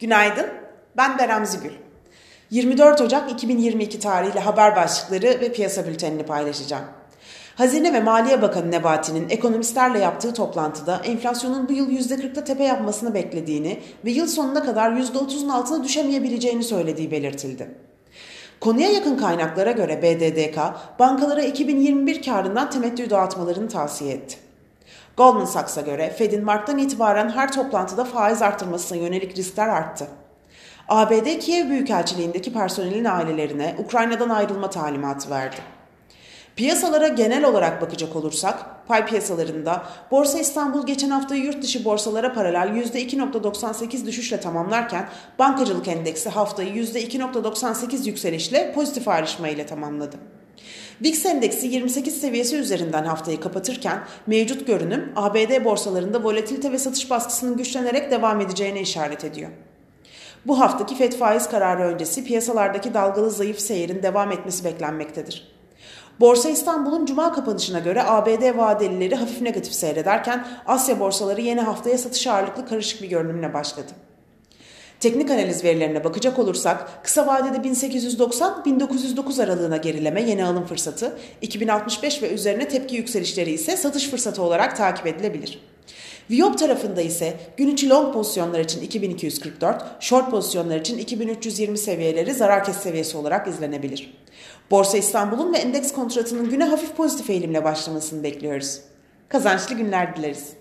Günaydın, ben Beremzi Gül. 24 Ocak 2022 tarihli haber başlıkları ve piyasa bültenini paylaşacağım. Hazine ve Maliye Bakanı Nebati'nin ekonomistlerle yaptığı toplantıda enflasyonun bu yıl %40'da tepe yapmasını beklediğini ve yıl sonuna kadar %30'un altına düşemeyebileceğini söylediği belirtildi. Konuya yakın kaynaklara göre BDDK, bankalara 2021 karından temettü dağıtmalarını tavsiye etti. Goldman Sachs'a göre Fed'in Mart'tan itibaren her toplantıda faiz artırmasına yönelik riskler arttı. ABD Kiev Büyükelçiliğindeki personelin ailelerine Ukrayna'dan ayrılma talimatı verdi. Piyasalara genel olarak bakacak olursak, pay piyasalarında Borsa İstanbul geçen hafta yurt dışı borsalara paralel %2.98 düşüşle tamamlarken bankacılık endeksi haftayı %2.98 yükselişle pozitif ayrışma ile tamamladı. VIX endeksi 28 seviyesi üzerinden haftayı kapatırken mevcut görünüm ABD borsalarında volatilite ve satış baskısının güçlenerek devam edeceğine işaret ediyor. Bu haftaki FED faiz kararı öncesi piyasalardaki dalgalı zayıf seyirin devam etmesi beklenmektedir. Borsa İstanbul'un cuma kapanışına göre ABD vadelileri hafif negatif seyrederken Asya borsaları yeni haftaya satış ağırlıklı karışık bir görünümle başladı. Teknik analiz verilerine bakacak olursak kısa vadede 1890-1909 aralığına gerileme yeni alım fırsatı, 2065 ve üzerine tepki yükselişleri ise satış fırsatı olarak takip edilebilir. Viyop tarafında ise gün içi long pozisyonlar için 2244, short pozisyonlar için 2320 seviyeleri zarar kes seviyesi olarak izlenebilir. Borsa İstanbul'un ve endeks kontratının güne hafif pozitif eğilimle başlamasını bekliyoruz. Kazançlı günler dileriz.